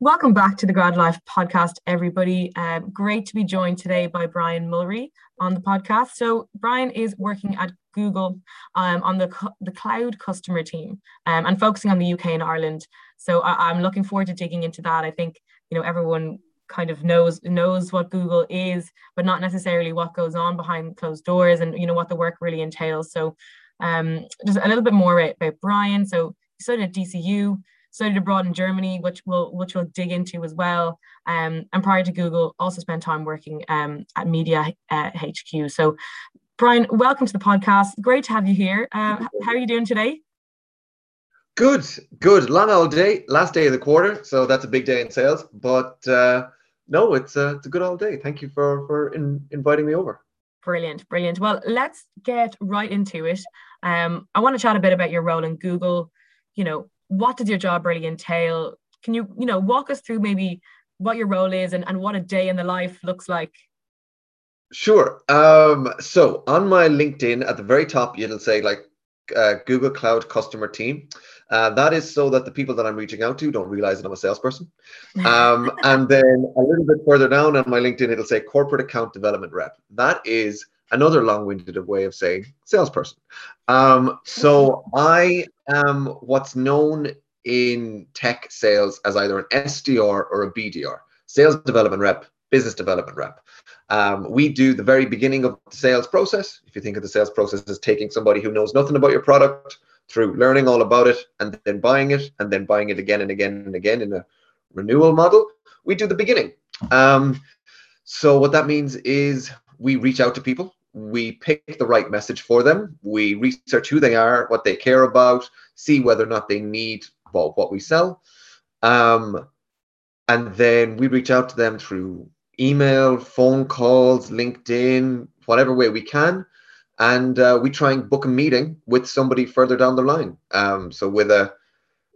Welcome back to the Grad Life podcast, everybody. Um, great to be joined today by Brian Mulry on the podcast. So, Brian is working at Google um, on the, the cloud customer team um, and focusing on the UK and Ireland. So, I, I'm looking forward to digging into that. I think you know everyone kind of knows knows what Google is, but not necessarily what goes on behind closed doors and you know what the work really entails. So, um, just a little bit more about, about Brian. So, he studied at DCU studied abroad in Germany, which we'll which we'll dig into as well. Um, and prior to Google, also spent time working um, at Media uh, HQ. So, Brian, welcome to the podcast. Great to have you here. Uh, how are you doing today? Good, good. Long old day, last day of the quarter, so that's a big day in sales. But uh, no, it's a, it's a good old day. Thank you for for in, inviting me over. Brilliant, brilliant. Well, let's get right into it. Um, I want to chat a bit about your role in Google. You know, what does your job really entail? Can you, you know, walk us through maybe what your role is and, and what a day in the life looks like? Sure. Um, so on my LinkedIn at the very top, it'll say like uh, Google Cloud Customer Team. Uh, that is so that the people that I'm reaching out to don't realize that I'm a salesperson. Um, and then a little bit further down on my LinkedIn, it'll say Corporate Account Development Rep. That is another long-winded way of saying salesperson. Um, so I am what's known in tech sales as either an SDR or a BDR, sales development rep, business development rep. Um, we do the very beginning of the sales process. If you think of the sales process as taking somebody who knows nothing about your product through learning all about it and then buying it and then buying it again and again and again in a renewal model, we do the beginning. Um, so what that means is we reach out to people we pick the right message for them. We research who they are, what they care about, see whether or not they need well, what we sell. Um, and then we reach out to them through email, phone calls, LinkedIn, whatever way we can. And uh, we try and book a meeting with somebody further down the line. Um, so with a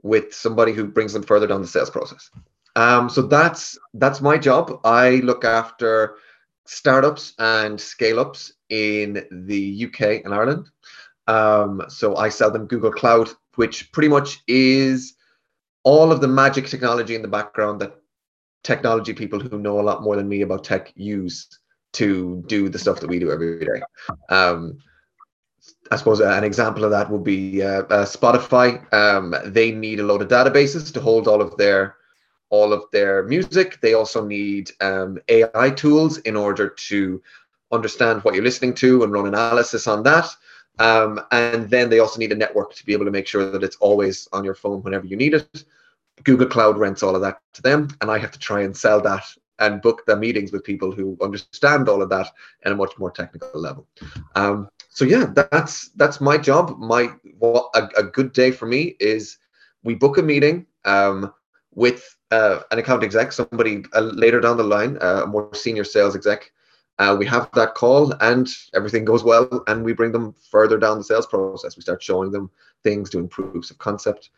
with somebody who brings them further down the sales process. Um, so that's that's my job. I look after startups and scale ups in the UK and Ireland. Um, so I sell them Google Cloud, which pretty much is all of the magic technology in the background that technology people who know a lot more than me about tech use to do the stuff that we do every day. Um, I suppose an example of that would be uh, uh, Spotify. Um, they need a load of databases to hold all of their all of their music. They also need um, AI tools in order to understand what you're listening to and run analysis on that. Um, and then they also need a network to be able to make sure that it's always on your phone whenever you need it. Google Cloud rents all of that to them, and I have to try and sell that and book the meetings with people who understand all of that at a much more technical level. Um, so yeah, that's that's my job. My what a, a, good day for me is we book a meeting um, with uh, an account exec, somebody uh, later down the line, uh, a more senior sales exec, uh, we have that call and everything goes well and we bring them further down the sales process. We start showing them things doing proofs of concept.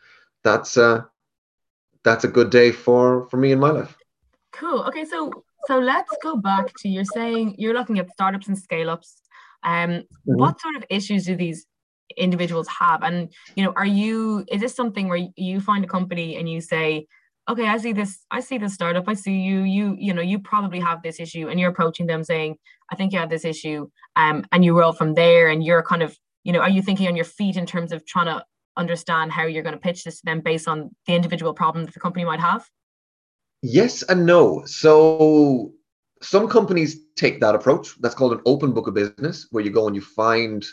That's uh that's a good day for for me in my life. Cool. Okay so so let's go back to you're saying you're looking at startups and scale ups um mm-hmm. what sort of issues do these individuals have? And you know are you is this something where you find a company and you say okay i see this i see this startup i see you you you know you probably have this issue and you're approaching them saying i think you have this issue um and you roll from there and you're kind of you know are you thinking on your feet in terms of trying to understand how you're going to pitch this to them based on the individual problem that the company might have? Yes and no. So some companies take that approach that's called an open book of business where you go and you find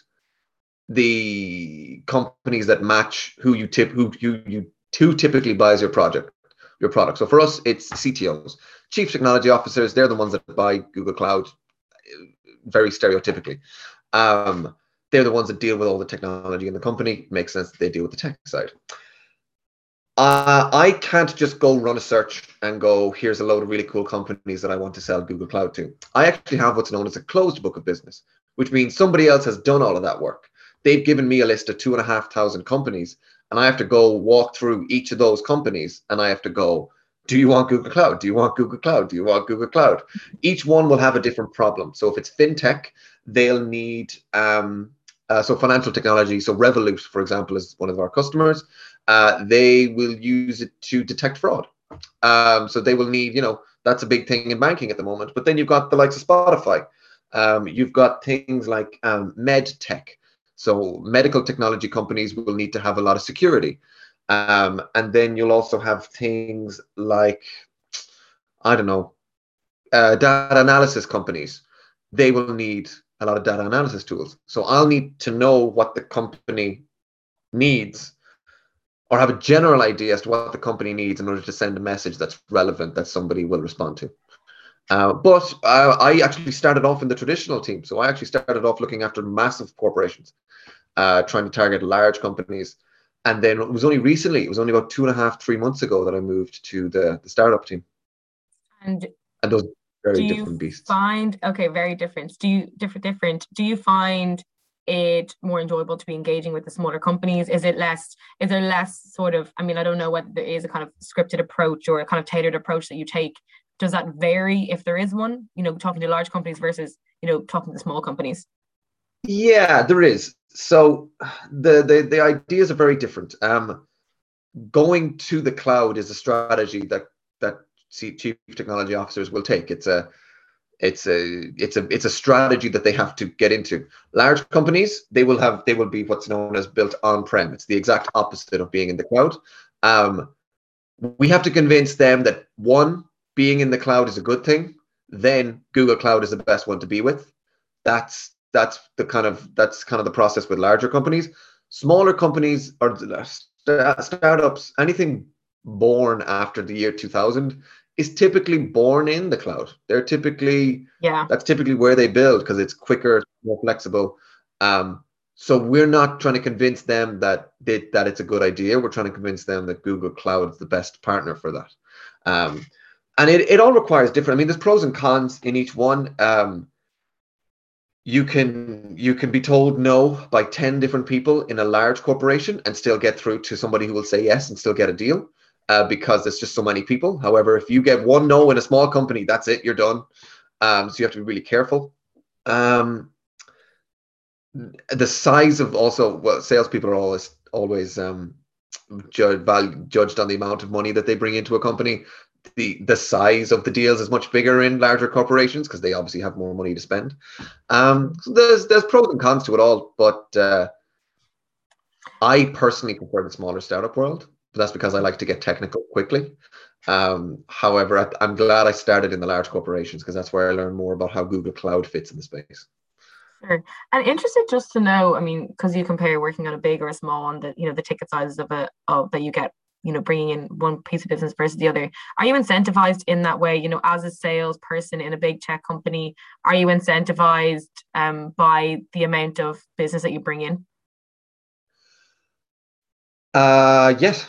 the companies that match who you tip who you you who typically buys your project your product. So for us, it's CTOs, chief technology officers. They're the ones that buy Google Cloud, very stereotypically. Um, they're the ones that deal with all the technology in the company. It makes sense that they deal with the tech side. Uh, I can't just go run a search and go, here's a load of really cool companies that I want to sell Google Cloud to. I actually have what's known as a closed book of business, which means somebody else has done all of that work. They've given me a list of two and a half thousand companies and I have to go walk through each of those companies and I have to go, do you want Google Cloud? Do you want Google Cloud? Do you want Google Cloud? Each one will have a different problem. So if it's fintech, they'll need um, uh, so financial technology. So Revolut, for example, is one of our customers. Uh, they will use it to detect fraud. Um, so they will need, you know, that's a big thing in banking at the moment. But then you've got the likes of Spotify. Um, you've got things like um, med tech. So medical technology companies will need to have a lot of security. Um, and then you'll also have things like, I don't know, uh, data analysis companies. They will need a lot of data analysis tools. So I'll need to know what the company needs or have a general idea as to what the company needs in order to send a message that's relevant that somebody will respond to. Uh, but uh, I actually started off in the traditional team. So I actually started off looking after massive corporations, uh, trying to target large companies. And then it was only recently, it was only about two and a half, three months ago that I moved to the, the startup team. And, and those very do different you beasts. find, okay, very different. Do you, different, different. Do you find it more enjoyable to be engaging with the smaller companies? Is it less, is there less sort of, I mean, I don't know whether there is a kind of scripted approach or a kind of tailored approach that you take. Does that vary if there is one, you know, talking to large companies versus, you know, talking to small companies? Yeah, there is. So the, the, the ideas are very different. Um, going to the cloud is a strategy that, that chief technology officers will take. It's a, it's a it's a it's a strategy that they have to get into large companies they will have they will be what's known as built on prem it's the exact opposite of being in the cloud um, we have to convince them that one being in the cloud is a good thing then google cloud is the best one to be with that's that's the kind of that's kind of the process with larger companies smaller companies or startups anything born after the year 2000 is typically born in the cloud. They're typically yeah. That's typically where they build because it's quicker, more flexible. Um, so we're not trying to convince them that they, that it's a good idea. We're trying to convince them that Google Cloud is the best partner for that. Um, and it, it all requires different. I mean, there's pros and cons in each one. Um, you can you can be told no by 10 different people in a large corporation and still get through to somebody who will say yes and still get a deal uh, because there's just so many people. However, if you get one no in a small company, that's it, you're done. Um, so you have to be really careful. Um, the size of also well, salespeople are always always um, judged, judged on the amount of money that they bring into a company. The the size of the deals is much bigger in larger corporations because they obviously have more money to spend. Um, so there's there's pros and cons to it all, but uh, I personally prefer the smaller startup world that's because I like to get technical quickly. Um, however, I, am glad I started in the large corporations because that's where I learned more about how Google Cloud fits in the space. Sure. And interested just to know, I mean, because you compare working on a big or a small one, that you know the ticket sizes of it of that you get, you know, bringing in one piece of business versus the other. Are you incentivized in that way? You know, as a salesperson in a big tech company, are you incentivized um, by the amount of business that you bring in? Uh, yes,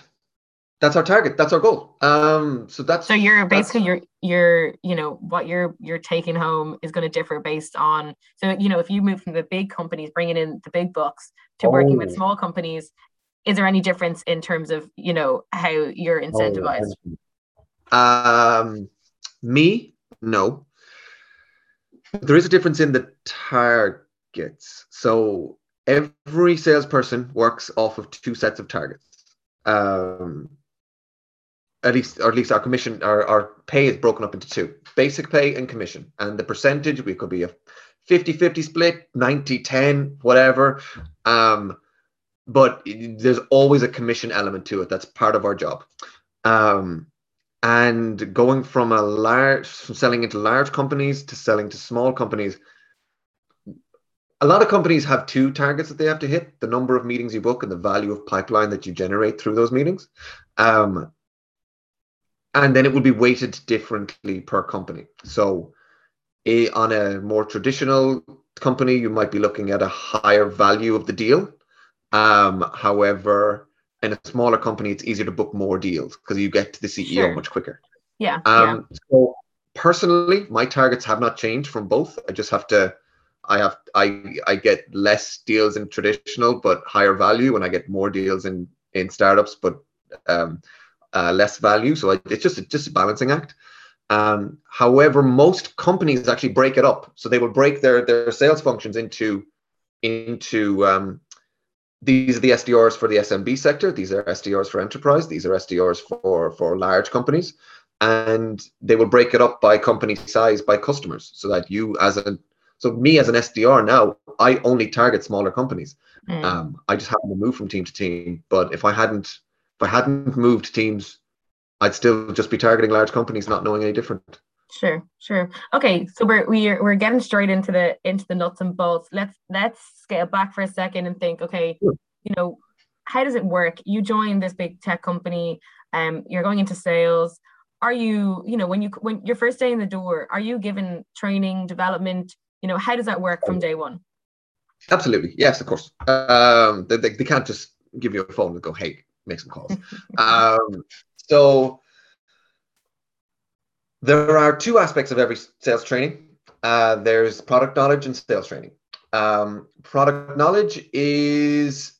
that's our target that's our goal um so that's so you're basically you're you're you know what you're you're taking home is going to differ based on so you know if you move from the big companies bringing in the big books to oh. working with oh. small companies is there any difference in terms of you know how you're oh, incentivized? um me no. There is a difference in the targets. So every salesperson works off of two sets of targets. Um at least or at least our commission our, our pay is broken up into two basic pay and commission. And the percentage we could be a 50 50 split 90 10 whatever. Um but there's always a commission element to it that's part of our job um and going from a large from selling into large companies to selling to small companies a lot of companies have two targets that they have to hit the number of meetings you book and the value of pipeline that you generate through those meetings um, and then it will be weighted differently per company. So, a, on a more traditional company, you might be looking at a higher value of the deal. Um, however, in a smaller company, it's easier to book more deals because you get to the CEO sure. much quicker. Yeah. Um, yeah. So personally, my targets have not changed from both. I just have to. I have I I get less deals in traditional but higher value, and I get more deals in in startups but um, uh, less value. So it's just a, just a balancing act. Um, however, most companies actually break it up. So they will break their their sales functions into into um, these are the SDRs for the SMB sector. These are SDRs for enterprise. These are SDRs for for large companies, and they will break it up by company size by customers, so that you as a so me as an SDR now, I only target smaller companies. Mm. Um, I just happen to move from team to team. But if I hadn't if I hadn't moved teams, I'd still just be targeting large companies, not knowing any different. Sure, sure. Okay, so we're we're we're getting straight into the into the nuts and bolts. Let's let's scale back for a second and think. Okay, sure. you know, how does it work? You join this big tech company. Um, you're going into sales. Are you, you know, when you when your first day in the door, are you given training, development? You know, how does that work from day one? Absolutely, yes, of course. Um, they, they, they can't just give you a phone and go, "Hey, make some calls." um, so there are two aspects of every sales training. Uh, there's product knowledge and sales training. Um, product knowledge is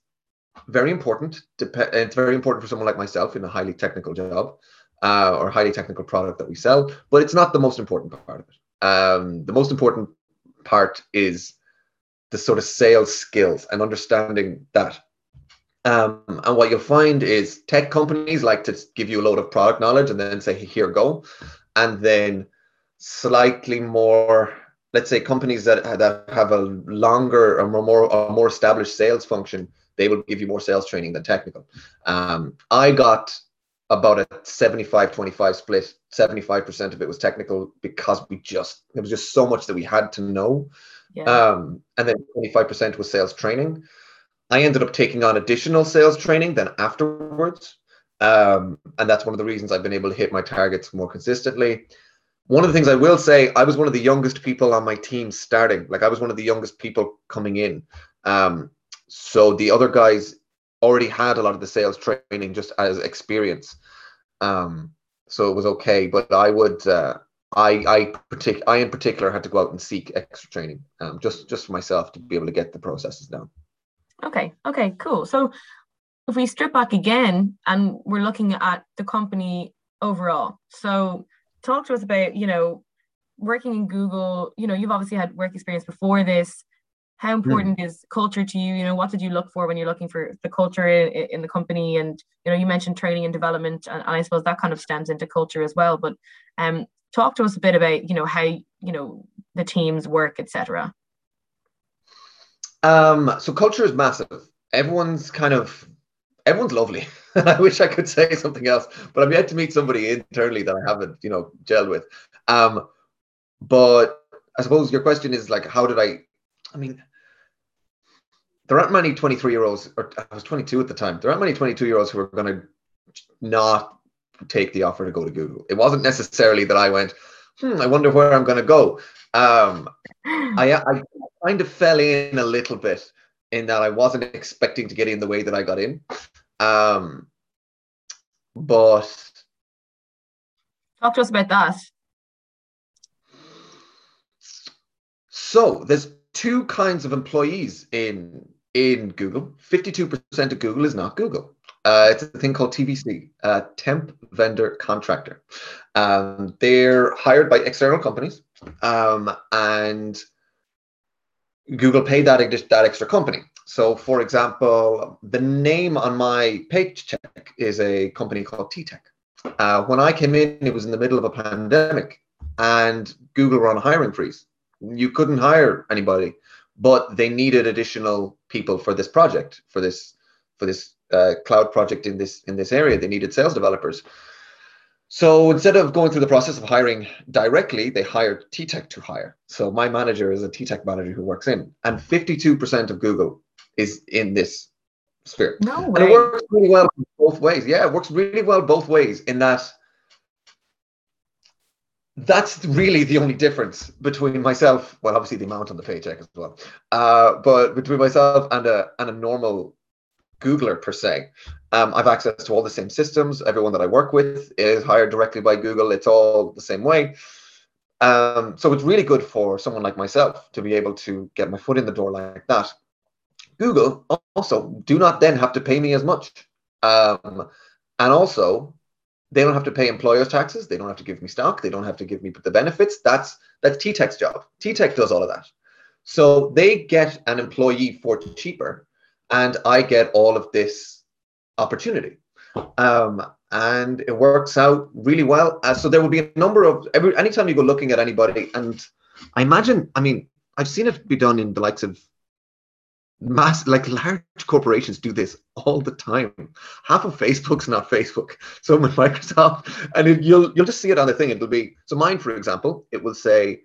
very important. Dep- it's very important for someone like myself in a highly technical job uh, or highly technical product that we sell, but it's not the most important part of it. Um, the most important part is the sort of sales skills and understanding that. Um, and what you'll find is tech companies like to give you a load of product knowledge and then say, here, go and then slightly more let's say companies that that have a longer or more a more established sales function they will give you more sales training than technical. Um, i got about a 75 25 split. 75% of it was technical because we just there was just so much that we had to know. Yeah. um, and then 25% was sales training. I ended up taking on additional sales training then afterwards um, and that's one of the reasons I've been able to hit my targets more consistently. One of the things I will say, I was one of the youngest people on my team starting. Like I was one of the youngest people coming in. Um, so the other guys already had a lot of the sales training just as experience. Um, so it was okay. But I would, uh, I, I, partic- I in particular had to go out and seek extra training, um, just, just for myself to be able to get the processes down. Okay. Okay. Cool. So if we strip back again and we're looking at the company overall, so talk to us about, you know, working in Google, you know, you've obviously had work experience before this. How hmm. important mm. is culture to you? You know, what did you look for when you're looking for the culture in, in the company? And, you know, you mentioned training and development, and, and I suppose that kind of stems into culture as well. But um, talk to us a bit about, you know, how, you know, the teams work, etc. Um, so culture is massive. Everyone's kind of everyone's lovely. I wish I could say something else, but I'm yet to meet somebody internally that I haven't, you know, gelled with. Um, but I suppose your question is like, how did I? I mean, there aren't many 23 year olds, or I was 22 at the time. There aren't many 22 year olds who are going to not take the offer to go to Google. It wasn't necessarily that I went, hmm, I wonder where I'm going to go. Um, I, I kind of fell in a little bit in that I wasn't expecting to get in the way that I got in. Um, but talk to us about that. So there's two kinds of employees in in Google. 52% of Google is not Google. Uh, it's a thing called TVC, uh, temp vendor contractor. Um, they're hired by external companies, um, and Google paid that, that extra company. So, for example, the name on my paycheck is a company called T-Tech. Uh, when I came in, it was in the middle of a pandemic, and Google were on a hiring freeze. You couldn't hire anybody, but they needed additional people for this project, for this for this uh, cloud project in this in this area. They needed sales developers. So instead of going through the process of hiring directly, they hired T-Tech to hire. So my manager is a T-Tech manager who works in, and 52% of Google is in this sphere. No way. And it works really well both ways. Yeah, it works really well both ways in that that's really the only difference between myself, well, obviously the amount on the paycheck as well, uh, but between myself and a and a normal Googler per se. Um, I've access to all the same systems. Everyone that I work with is hired directly by Google. It's all the same way. Um, so it's really good for someone like myself to be able to get my foot in the door like that. Google also do not then have to pay me as much. Um, and also, they don't have to pay employers taxes. They don't have to give me stock. They don't have to give me the benefits. That's that's T-Tech's job. T-Tech does all of that. So they get an employee for cheaper and I get all of this opportunity. Um, and it works out really well. Uh, so there will be a number of every anytime you go looking at anybody, and I imagine, I mean, I've seen it be done in the likes of mass like large corporations do this all the time half of facebook's not facebook so with microsoft and it, you'll you'll just see it on the thing it'll be so mine for example it will say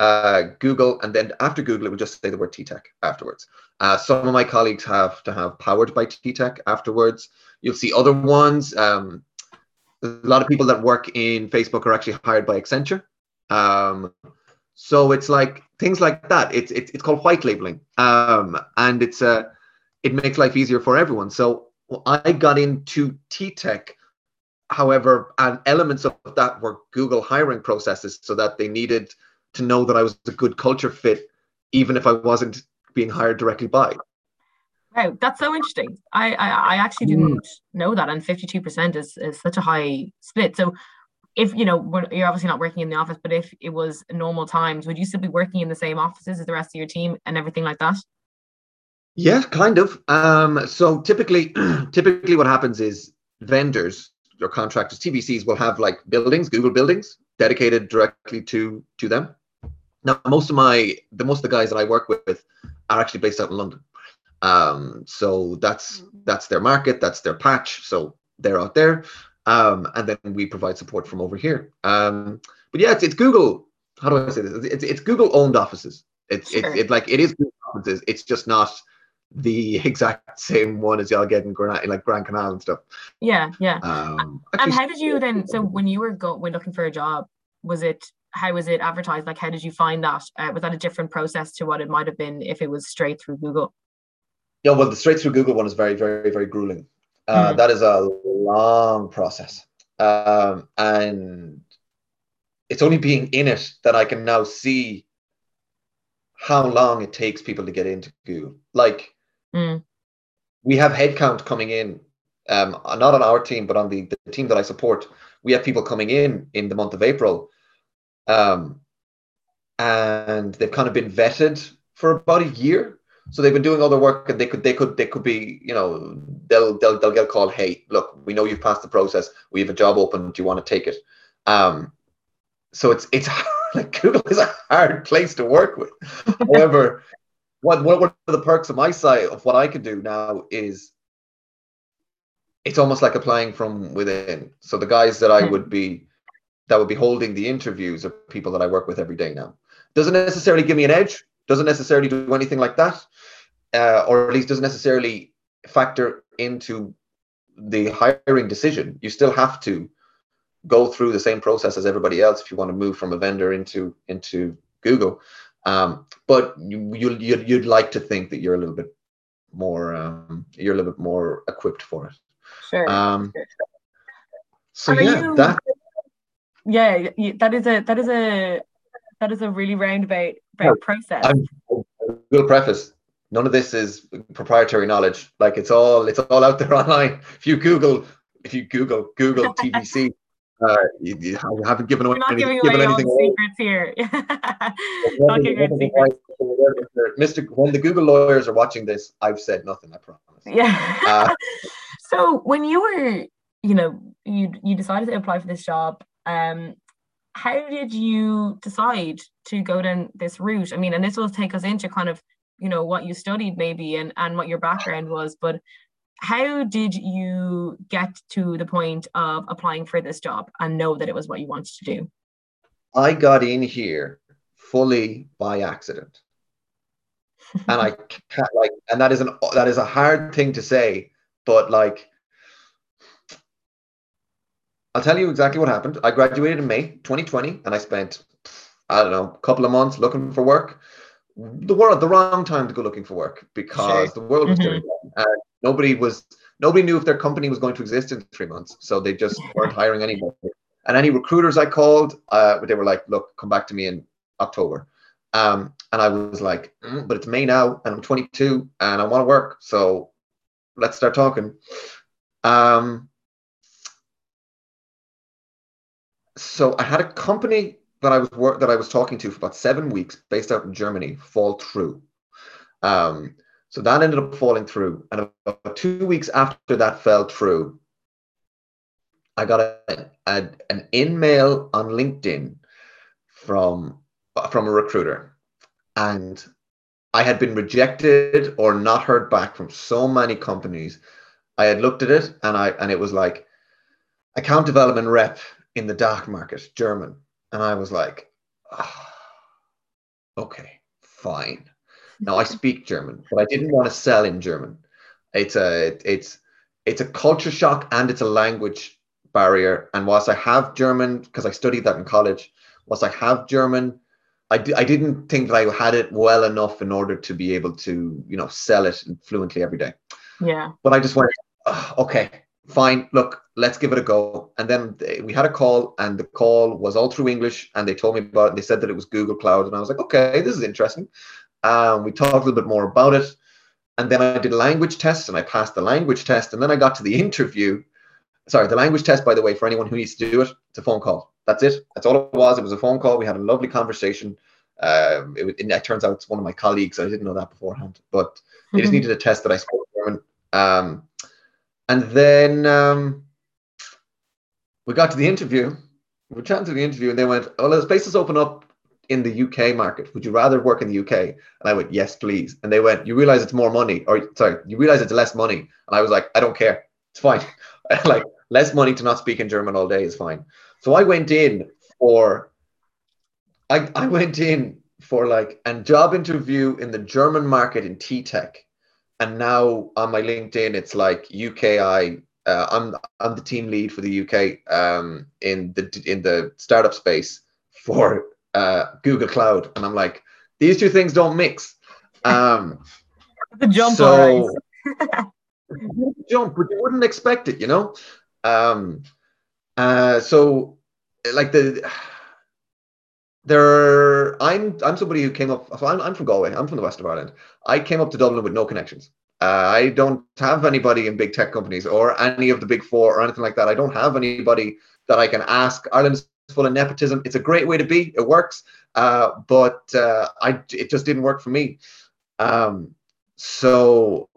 uh, google and then after google it will just say the word T tech afterwards uh, some of my colleagues have to have powered by T tech afterwards you'll see other ones um, a lot of people that work in facebook are actually hired by accenture um, so it's like things like that. It's it's, it's called white labeling, um, and it's uh, it makes life easier for everyone. So I got into T-Tech, however, and elements of that were Google hiring processes, so that they needed to know that I was a good culture fit, even if I wasn't being hired directly by. Wow, that's so interesting. I I, I actually didn't mm. know that, and fifty two percent is is such a high split. So if you know you're obviously not working in the office but if it was normal times would you still be working in the same offices as the rest of your team and everything like that yeah kind of um, so typically typically what happens is vendors or contractors tvcs will have like buildings google buildings dedicated directly to to them now most of my the most of the guys that i work with are actually based out in london um, so that's that's their market that's their patch so they're out there um, and then we provide support from over here. Um, but yeah, it's, it's Google. How do I say this? It's, it's Google owned offices. It's sure. it's it, like it is Google offices. It's just not the exact same one as y'all get in Grand, like Grand Canal and stuff. Yeah, yeah. Um, and how did you then? So when you were go when looking for a job, was it how was it advertised? Like how did you find that? Uh, was that a different process to what it might have been if it was straight through Google? Yeah, well, the straight through Google one is very, very, very grueling. Uh, mm. That is a long process. Um, and it's only being in it that I can now see how long it takes people to get into Google. Like, mm. we have headcount coming in, um, not on our team, but on the, the team that I support. We have people coming in in the month of April. Um, and they've kind of been vetted for about a year so they've been doing all the work, and they could they could they could be you know they'll they'll they'll get a call. Hey, look, we know you've passed the process. We have a job open. Do you want to take it? Um, so it's it's like Google is a hard place to work with. However, what what one of the perks of my side of what I can do now is it's almost like applying from within. So the guys that I hmm. would be that would be holding the interviews of people that I work with every day now. Doesn't necessarily give me an edge doesn't necessarily do anything like that, uh, or at least doesn't necessarily factor into the hiring decision. You still have to go through the same process as everybody else if you want to move from a vendor into into Google. Um, but you, you you'd, you'd like to think that you're a little bit more um, you're a little bit more equipped for it. Sure. Um, so yeah, you, that yeah, that is a that is a that is a really roundabout no, process. I'm, will preface none of this is proprietary knowledge. Like it's all it's all out there online. If you Google if you Google Google TVC. uh, you, you, haven't given away, not any, giving given away anything away. secrets here. not giving secrets. Mr. When the Google lawyers are watching this, I've said nothing. I promise. Yeah. Uh, so when you were, you know, you you decided to apply for this job. Um, how did you decide to go down this route? I mean, and this will take us into kind of, you know, what you studied maybe and, and what your background was, but how did you get to the point of applying for this job and know that it was what you wanted to do? I got in here fully by accident. and I can't like, and that is an that is a hard thing to say, but like I'll tell you exactly what happened. I graduated in May 2020 and I spent, I don't know, a couple of months looking for work. The world, the wrong time to go looking for work because sure. the world was mm and nobody was, nobody knew if their company was going to exist in three months. So they just weren't hiring anybody. And any recruiters I called, uh, they were like, look, come back to me in October. Um, and I was like, mm, but it's May now and I'm 22 and I want to work. So let's start talking. Um, so I had a company that I was work that I was talking to for about seven weeks, based out in Germany, fall through. Um, So that ended up falling through. And about two weeks after that fell through, I got a, a, an in-mail on LinkedIn from from a recruiter, and I had been rejected or not heard back from so many companies. I had looked at it and I and it was like account development rep in the DACH market, German, and I was like, oh, okay, fine. Now I speak German, but I didn't want to sell in German. It's a it's it's a culture shock and it's a language barrier. And whilst I have German, because I studied that in college, whilst I have German, I d- I didn't think that I had it well enough in order to be able to, you know, sell it fluently every day. Yeah. But I just went, oh, okay, fine. Look, let's give it a go. And then they, we had a call, and the call was all through English, and they told me about it. And they said that it was Google Cloud, and I was like, okay, this is interesting. Um, we talked a little bit more about it, and then I did a language test, and I passed the language test, and then I got to the interview, sorry, the language test, by the way, for anyone who needs to do it, it's a phone call. That's it. That's all it was. It was a phone call. We had a lovely conversation. Um, it, it, it, turns out it's one of my colleagues. I didn't know that beforehand, but mm-hmm. they just needed a test that I spoke German. Um, and then um, we got to the interview. We were chatting to the interview, and they went, "Oh, there's places open up in the UK market. Would you rather work in the UK?" And I went, "Yes, please." And they went, "You realize it's more money, or sorry, you realize it's less money?" And I was like, "I don't care. It's fine." like less money to not speak in German all day is fine. So I went in for I, I went in for like a job interview in the German market in T Tech. And now on my LinkedIn, it's like UKI. Uh, I'm I'm the team lead for the UK um, in the in the startup space for uh, Google Cloud, and I'm like, these two things don't mix. Um, the jump, so, jump, but you wouldn't expect it, you know. Um, uh, so like the there, I'm I'm somebody who came up. So I'm I'm from Galway. I'm from the west of Ireland. I came up to Dublin with no connections. Uh, I don't have anybody in big tech companies or any of the big four or anything like that. I don't have anybody that I can ask. Ireland is full of nepotism. It's a great way to be. It works, uh, but uh, I it just didn't work for me. Um, so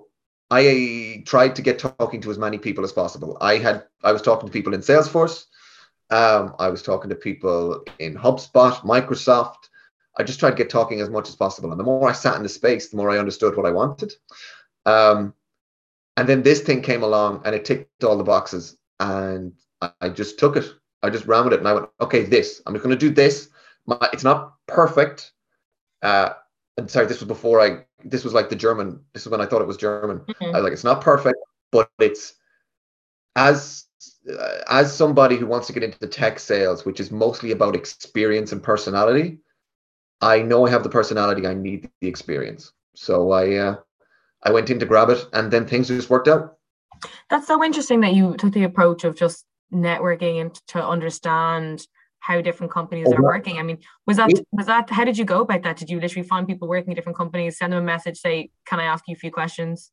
I tried to get talking to as many people as possible. I had I was talking to people in Salesforce. Um, I was talking to people in HubSpot, Microsoft. I just tried to get talking as much as possible. And the more I sat in the space, the more I understood what I wanted. Um, and then this thing came along and it ticked all the boxes. And I, I just took it. I just ran with it. And I went, okay, this. I'm just going to do this. My, it's not perfect. Uh, and sorry, this was before I this was like the German. This is when I thought it was German. Mm-hmm. I was like, it's not perfect, but it's as as somebody who wants to get into the tech sales, which is mostly about experience and personality. I know I have the personality. I need the experience. So I uh, I went in to grab it, and then things just worked out. That's so interesting that you took the approach of just networking and to understand how different companies are working. I mean, was that was that how did you go about that? Did you literally find people working in different companies, send them a message, say, "Can I ask you a few questions?"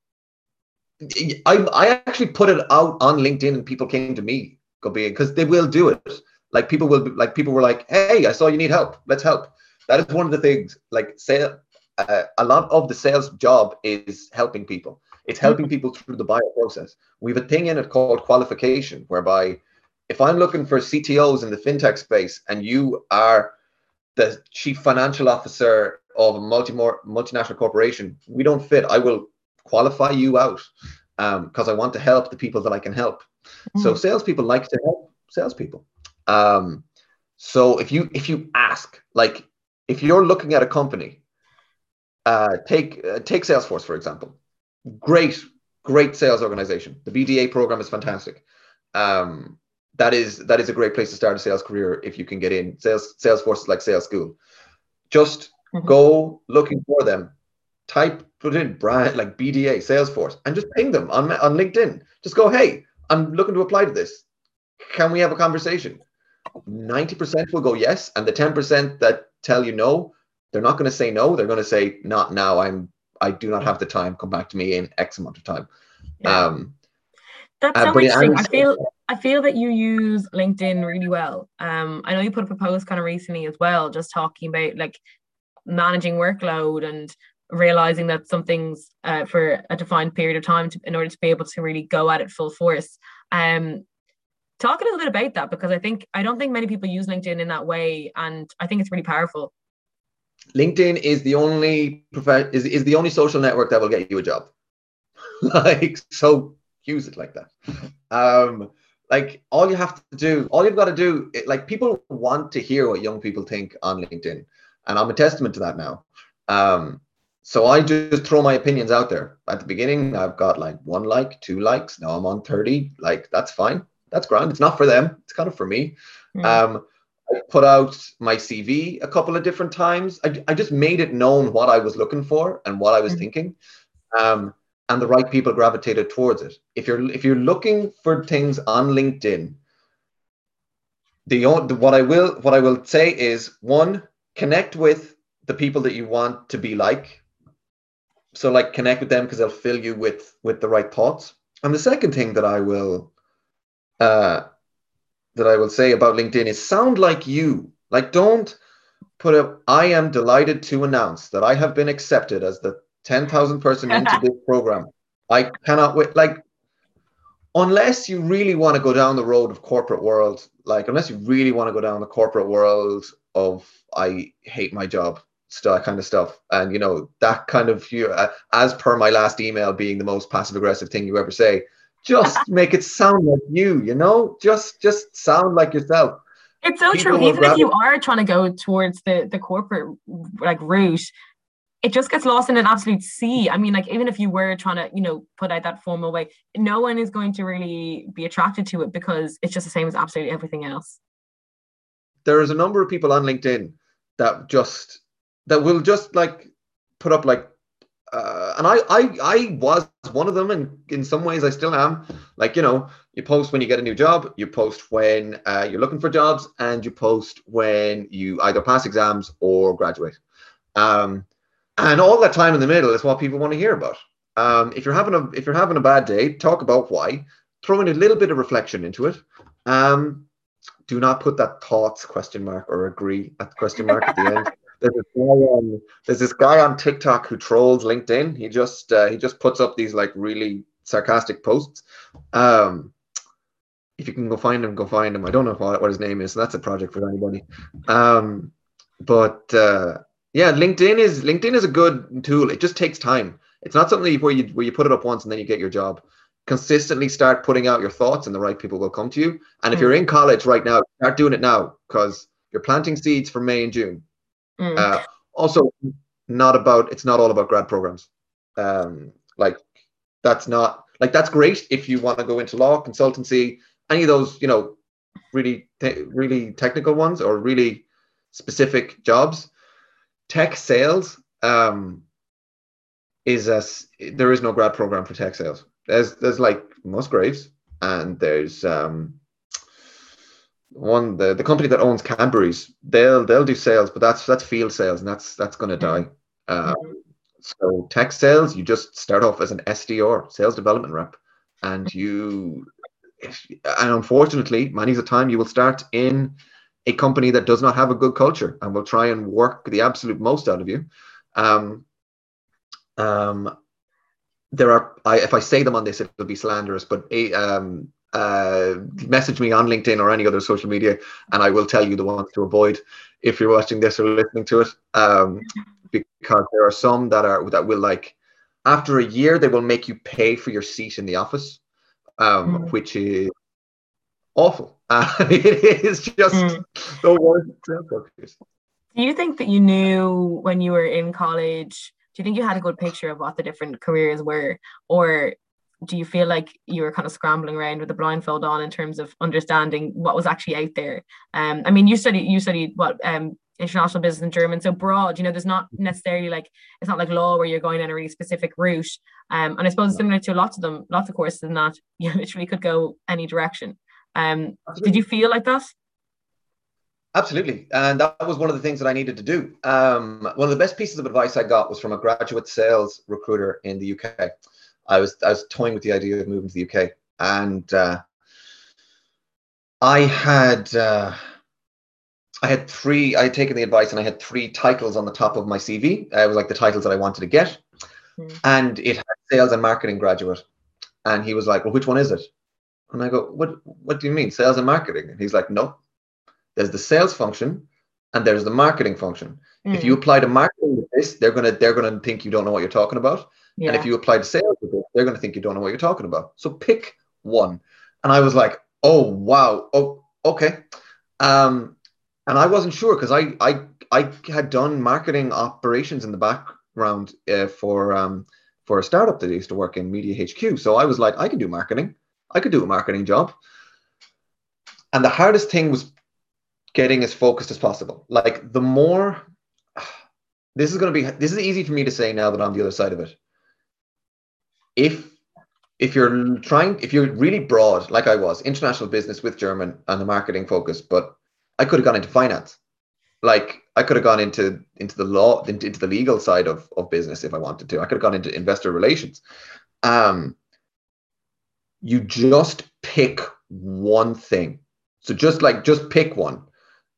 I I actually put it out on LinkedIn, and people came to me, because they will do it. Like people will be, like people were like, "Hey, I saw you need help. Let's help." That is one of the things. Like, say, uh, a lot of the sales job is helping people. It's helping mm-hmm. people through the buyer process. We have a thing in it called qualification, whereby if I'm looking for CTOs in the fintech space and you are the chief financial officer of a multi multinational corporation, we don't fit. I will qualify you out because um, I want to help the people that I can help. Mm. So salespeople like to help salespeople. Um, so if you if you ask, like if you're looking at a company, uh, take uh, take Salesforce for example. Great, great sales organization. The BDA program is fantastic. Um, that is that is a great place to start a sales career if you can get in. Sales Salesforce is like sales school. Just mm-hmm. go looking for them. Type put in Brian like BDA Salesforce and just ping them on on LinkedIn. Just go, hey, I'm looking to apply to this. Can we have a conversation? 90% will go yes, and the 10% that tell you no, they're not going to say no. They're going to say not now. I'm I do not have the time. Come back to me in X amount of time. Yeah. Um, That's uh, interesting. I feel I feel that you use LinkedIn really well. Um, I know you put up a post kind of recently as well, just talking about like managing workload and realizing that something's uh, for a defined period of time to, in order to be able to really go at it full force. Um, talk a little bit about that because I think I don't think many people use LinkedIn in that way, and I think it's really powerful. LinkedIn is the only prof- is, is the only social network that will get you a job. like so, use it like that. Um, like all you have to do, all you've got to do, it, like people want to hear what young people think on LinkedIn, and I'm a testament to that now. Um, so I just throw my opinions out there. At the beginning, I've got like one like, two likes. Now I'm on 30. Like that's fine. That's grand. It's not for them. It's kind of for me. Mm. Um, I put out my CV a couple of different times. I, I just made it known what I was looking for and what I was mm. thinking. Um, and the right people gravitated towards it. If you're if you're looking for things on LinkedIn, the, the what I will what I will say is one connect with the people that you want to be like. So like connect with them because they'll fill you with with the right thoughts. And the second thing that I will uh, that I will say about LinkedIn is sound like you. Like don't put up. I am delighted to announce that I have been accepted as the 10,000 person into this program. I cannot wait. Like, unless you really want to go down the road of corporate world, like, unless you really want to go down the corporate world of I hate my job, stuff kind of stuff, and you know that kind of you, uh, as per my last email, being the most passive aggressive thing you ever say. Just make it sound like you, you know. Just just sound like yourself. It's so People true. Even if you are trying to go towards the the corporate like route, it just gets lost in an absolute sea. I mean, like even if you were trying to, you know, put out that formal way, no one is going to really be attracted to it because it's just the same as absolutely everything else. There is a number of people on LinkedIn that just that will just like put up like uh, and I, I I was one of them and in some ways I still am like you know you post when you get a new job you post when uh, you're looking for jobs and you post when you either pass exams or graduate um, and all that time in the middle is what people want to hear about. Um, if you're having a if you're having a bad day, talk about why. Throw in a little bit of reflection into it. Um, do not put that thoughts question mark or agree at question mark at the end. There's this, guy on, there's this guy on TikTok who trolls LinkedIn. He just uh, he just puts up these like really sarcastic posts. Um, if you can go find him, go find him. I don't know what, what his name is. So that's a project for anybody. Um, but uh, yeah, LinkedIn is LinkedIn is a good tool. It just takes time. It's not something where you where you put it up once and then you get your job. Consistently start putting out your thoughts, and the right people will come to you. And if you're in college right now, start doing it now because you're planting seeds for May and June. Mm. Uh, also, not about it's not all about grad programs. Um, like that's not like that's great if you want to go into law, consultancy, any of those you know really te- really technical ones or really specific jobs tech sales um, is a there is no grad program for tech sales. There's there's like Musgraves and there's um, one the, the company that owns Cadbury's. They'll they'll do sales, but that's that's field sales and that's that's going to die. Um, so tech sales, you just start off as an SDR, sales development rep, and you and unfortunately, many the time you will start in a company that does not have a good culture and will try and work the absolute most out of you. Um, um, there are, I, if I say them on this, it'll be slanderous, but a, um, uh, message me on LinkedIn or any other social media, and I will tell you the ones to avoid if you're watching this or listening to it. Um, because there are some that are that will like after a year they will make you pay for your seat in the office, um, mm. which is awful. Uh, it is just mm. the worst Do you think that you knew when you were in college? Do you think you had a good picture of what the different careers were, or do you feel like you were kind of scrambling around with a blindfold on in terms of understanding what was actually out there? Um, I mean, you studied you studied what um international business in German, so broad. You know, there's not necessarily like it's not like law where you're going in a really specific route. Um, and I suppose similar to lots of them, lots of courses in that you literally could go any direction. Um, did you feel like that? Absolutely. And that was one of the things that I needed to do. Um, one of the best pieces of advice I got was from a graduate sales recruiter in the UK. I was I was toying with the idea of moving to the UK, and uh, I had uh, I had three. I had taken the advice, and I had three titles on the top of my CV. Uh, it was like the titles that I wanted to get, mm. and it had sales and marketing graduate. And he was like, "Well, which one is it?" And I go, "What? What do you mean, sales and marketing?" And he's like, "No, there's the sales function, and there's the marketing function. Mm. If you hmm. apply to marketing with this, they're gonna they're gonna think you don't know what you're talking about. Yeah. And if you apply to sales they're gonna think you don't know what you're talking about. So pick one." And I was like, "Oh wow, oh okay." Um, and I wasn't sure because I I I had done marketing operations in the background uh, for um for a startup that I used to work in Media HQ. So I was like, I can do marketing. I could do a marketing job. And the hardest thing was getting as focused as possible. Like the more this is going to be this is easy for me to say now that I'm the other side of it. If if you're trying if you're really broad like I was, international business with German and the marketing focus, but I could have gone into finance. Like I could have gone into into the law, into, the legal side of, of business if I wanted to. I could have gone into investor relations. Um, you just pick one thing. So just like just pick one.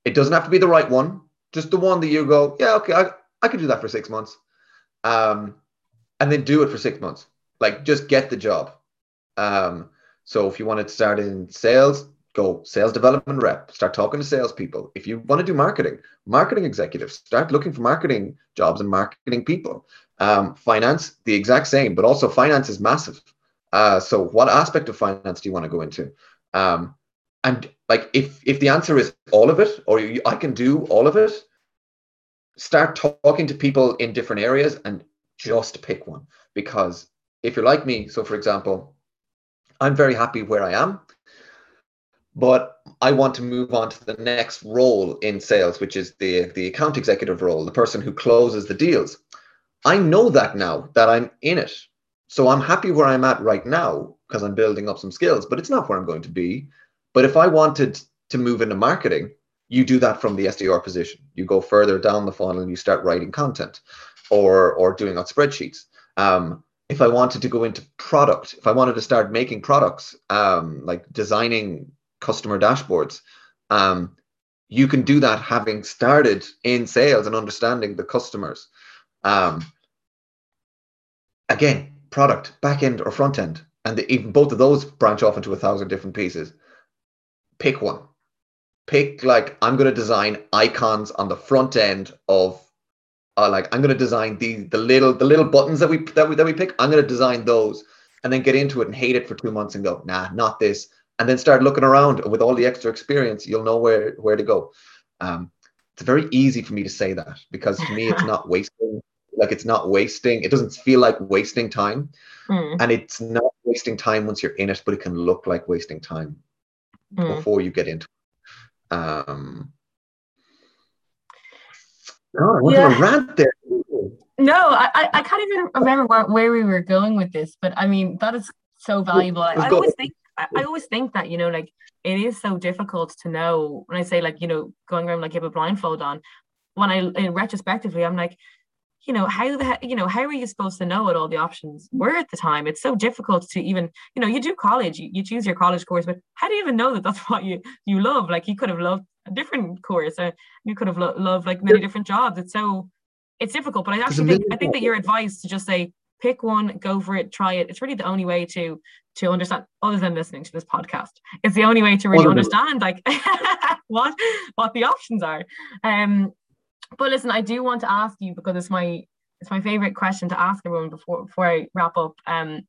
It doesn't have to be the right one. Just the one that you go, yeah, okay, I, I could do that for six months. Um, and then do it for six months. Like just get the job. Um, so if you wanted to start in sales, go sales development rep, start talking to salespeople. If you want to do marketing, marketing executives, start looking for marketing jobs and marketing people. Um, finance, the exact same, but also finance is massive. Uh, so what aspect of finance do you want to go into? Um, and like if if the answer is all of it, or you, I can do all of it, start talking to people in different areas and just pick one. Because if you're like me, so for example, I'm very happy where I am but I want to move on to the next role in sales, which is the the account executive role, the person who closes the deals. I know that now that I'm in it. So I'm happy where I'm at right now because I'm building up some skills, but it's not where I'm going to be. But if I wanted to move into marketing, you do that from the SDR position. You go further down the funnel and you start writing content or or doing on spreadsheets. Um, if I wanted to go into product, if I wanted to start making products, um, like designing customer dashboards. Um, you can do that having started in sales and understanding the customers. Um, again, product, back end or front end, and the, even both of those branch off into a thousand different pieces. Pick one. Pick like I'm going to design icons on the front end of uh, like I'm going to design the the little the little buttons that we that we that we pick. I'm going to design those and then get into it and hate it for two months and go nah not this and then start looking around with all the extra experience you'll know where where to go um, it's very easy for me to say that because to me it's not wasting like it's not wasting it doesn't feel like wasting time mm. and it's not wasting time once you're in it but it can look like wasting time mm. before you get into it um God, I went yeah. on a rant there. No, I, I can't even remember where, where we were going with this, but I mean that is so valuable. I, I always think I, I always think that you know like it is so difficult to know when I say like you know going around like you have a blindfold on when I in retrospectively I'm like you know how the you know how are you supposed to know what all the options were at the time? It's so difficult to even you know you do college you, you choose your college course but how do you even know that that's what you you love? Like you could have loved a different course or you could have lo- loved like many different jobs. It's so it's difficult but i actually think i think that your advice to just say pick one go for it try it it's really the only way to to understand other than listening to this podcast it's the only way to really understand like what what the options are. Um but listen i do want to ask you because it's my it's my favorite question to ask everyone before before i wrap up um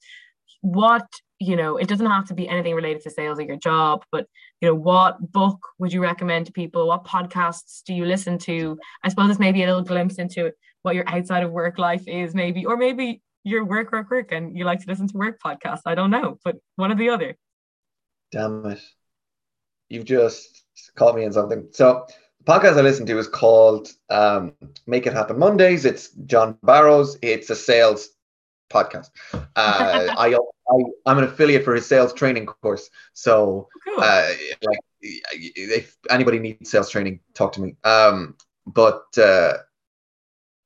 what you know it doesn't have to be anything related to sales or your job but you know what book would you recommend to people what podcasts do you listen to i suppose it's maybe a little glimpse into what your outside of work life is maybe or maybe you're work, work, work, and you like to listen to work podcasts. I don't know, but one or the other. Damn it. You've just caught me in something. So podcast I listen to is called um, Make It Happen Mondays. It's John Barrows. It's a sales podcast. Uh, I, I I'm an affiliate for his sales training course. So cool. uh, like if anybody needs sales training, talk to me. Um, but uh,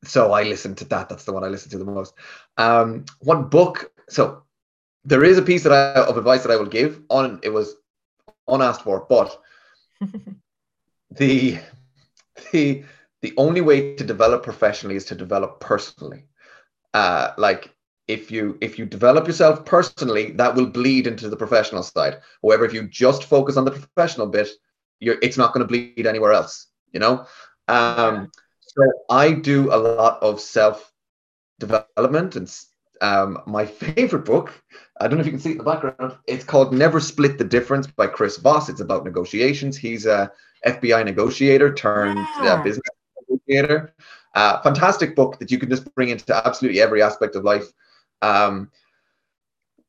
so I listen to that. That's the one I listen to the most. Um, one book. So there is a piece that I, of advice that I will give on. It was unasked for, but the the the only way to develop professionally is to develop personally. Uh, like if you if you develop yourself personally, that will bleed into the professional side. However, if you just focus on the professional bit, you're it's not going to bleed anywhere else. You know. Um, so I do a lot of self development and um, my favorite book. I don't know if you can see it in the background. It's called Never Split the Difference by Chris Voss. It's about negotiations. He's a FBI negotiator turned uh, yeah. business negotiator. Uh, fantastic book that you can just bring into absolutely every aspect of life. Um,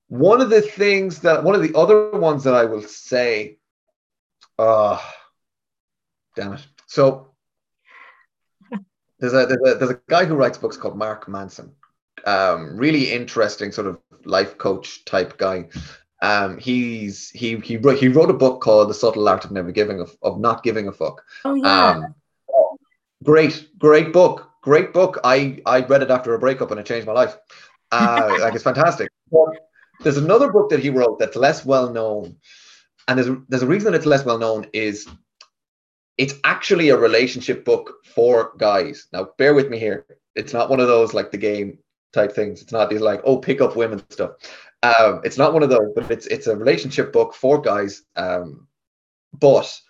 one of the things that one of the other ones that I will say, uh, damn it. So there's a, there's a there's a guy who writes books called Mark Manson. Um, really interesting sort of life coach type guy. Um, he's he he wrote he wrote a book called The Subtle Art of Never Giving a, of Not Giving a Fuck. Oh yeah. Um, great, great book, great book. I I read it after a breakup and it changed my life. Uh, like it's fantastic. There's another book that he wrote that's less well known, and there's a, there's a reason that it's less well known is it's actually a relationship book for guys. Now, bear with me here. It's not one of those like the game type things. It's not these like oh pick up women stuff. Um, it's not one of those, but it's it's a relationship book for guys. Um, but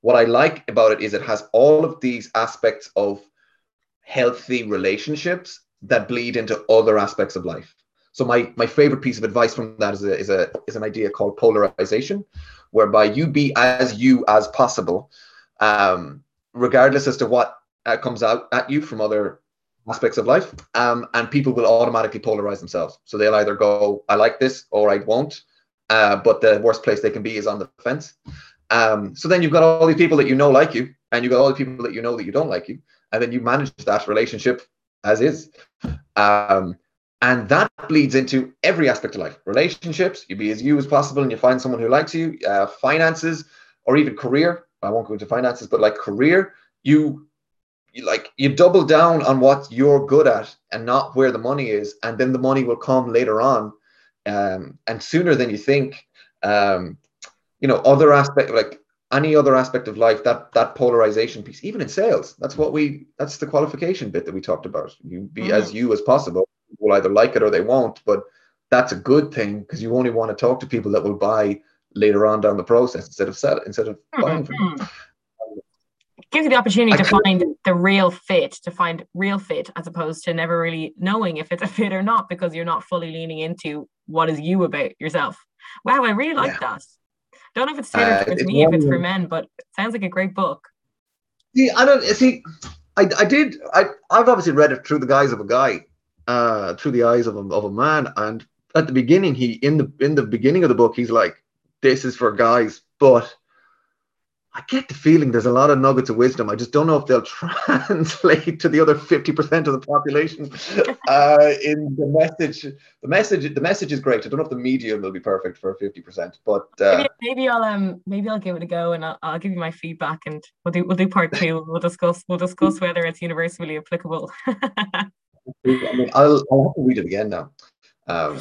what I like about it is it has all of these aspects of healthy relationships that bleed into other aspects of life. So my my favorite piece of advice from that is a is a is an idea called polarization, whereby you be as you as possible, um, regardless as to what uh, comes out at you from other aspects of life, um, and people will automatically polarize themselves. So they'll either go, "I like this" or "I won't." Uh, but the worst place they can be is on the fence. Um, so then you've got all these people that you know like you, and you've got all the people that you know that you don't like you, and then you manage that relationship as is. Um, and that bleeds into every aspect of life relationships, you be as you as possible, and you find someone who likes you, uh, finances, or even career. I won't go into finances, but like career, you you like you double down on what you're good at and not where the money is and then the money will come later on um, and sooner than you think um, you know other aspect like any other aspect of life that that polarization piece even in sales that's what we that's the qualification bit that we talked about you be mm-hmm. as you as possible will either like it or they won't but that's a good thing because you only want to talk to people that will buy later on down the process instead of sell instead of mm-hmm. buying from gives you the opportunity to find the real fit, to find real fit, as opposed to never really knowing if it's a fit or not because you're not fully leaning into what is you about yourself. Wow, I really like yeah. that. Don't know if it's tailored uh, me, if it's for men, but it sounds like a great book. See, I don't see. I, I did. I I've obviously read it through the guise of a guy, uh, through the eyes of a, of a man. And at the beginning, he in the in the beginning of the book, he's like, "This is for guys," but I get the feeling there's a lot of nuggets of wisdom. I just don't know if they'll translate to the other 50% of the population uh, in the message. The message, the message is great. I don't know if the medium will be perfect for 50%, but uh, maybe, maybe, I'll um maybe I'll give it a go and I'll, I'll, give you my feedback and we'll do we'll do part two. We'll discuss we'll discuss whether it's universally applicable. I mean, I'll I'll have to read it again now. Um,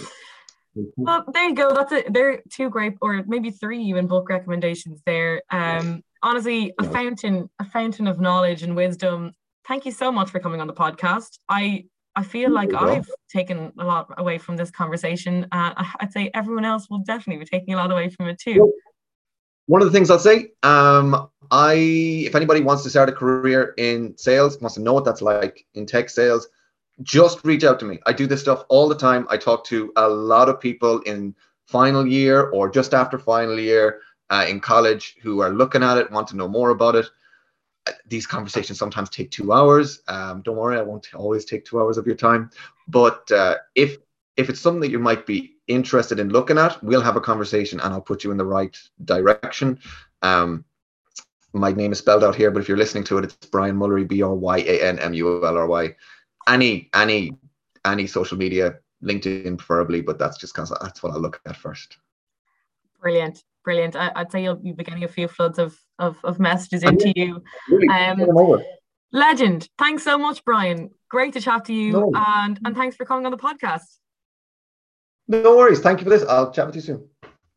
well, there you go. That's it. There are two great, or maybe three even book recommendations there. Um, honestly, a fountain, a fountain of knowledge and wisdom. Thank you so much for coming on the podcast. I I feel like I've taken a lot away from this conversation. Uh, I'd say everyone else will definitely be taking a lot away from it too. One of the things I'll say, um, I if anybody wants to start a career in sales, wants to know what that's like in tech sales, just reach out to me. I do this stuff all the time. I talk to a lot of people in final year or just after final year uh, in college who are looking at it, want to know more about it. Uh, these conversations sometimes take two hours. Um, don't worry, I won't always take two hours of your time. But uh, if if it's something that you might be interested in looking at, we'll have a conversation and I'll put you in the right direction. Um, my name is spelled out here, but if you're listening to it, it's Bryan Mulry, B R Y A N M U L R Y any any any social media, LinkedIn preferably, but that's just because that's what I look at first. Brilliant, brilliant. I, would say you'll be getting a few floods of of, of messages into you. Really, um, legend. Thanks so much, Bryan. Great to chat to you, no. and and thanks for coming on the podcast. No worries. Thank you for this. I'll chat with you soon.